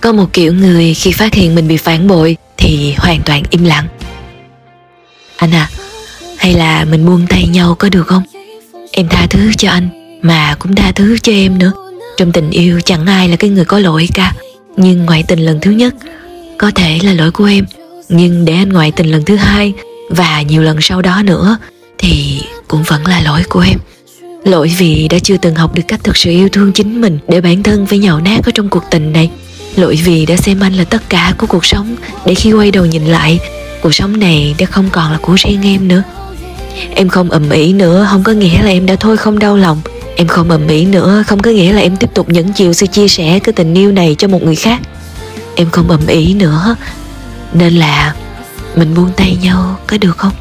có một kiểu người khi phát hiện mình bị phản bội thì hoàn toàn im lặng. Anh à hay là mình buông tay nhau có được không? Em tha thứ cho anh, mà cũng tha thứ cho em nữa. Trong tình yêu chẳng ai là cái người có lỗi cả. Nhưng ngoại tình lần thứ nhất có thể là lỗi của em. Nhưng để anh ngoại tình lần thứ hai và nhiều lần sau đó nữa thì cũng vẫn là lỗi của em. Lỗi vì đã chưa từng học được cách thực sự yêu thương chính mình để bản thân phải nhậu nát ở trong cuộc tình này lỗi vì đã xem anh là tất cả của cuộc sống. Để khi quay đầu nhìn lại, cuộc sống này đã không còn là của riêng em nữa. Em không ầm ĩ nữa, không có nghĩa là em đã thôi không đau lòng. Em không ầm ĩ nữa, không có nghĩa là em tiếp tục nhẫn chịu sự chia sẻ cái tình yêu này cho một người khác. Em không ầm ĩ nữa, nên là mình buông tay nhau, có được không?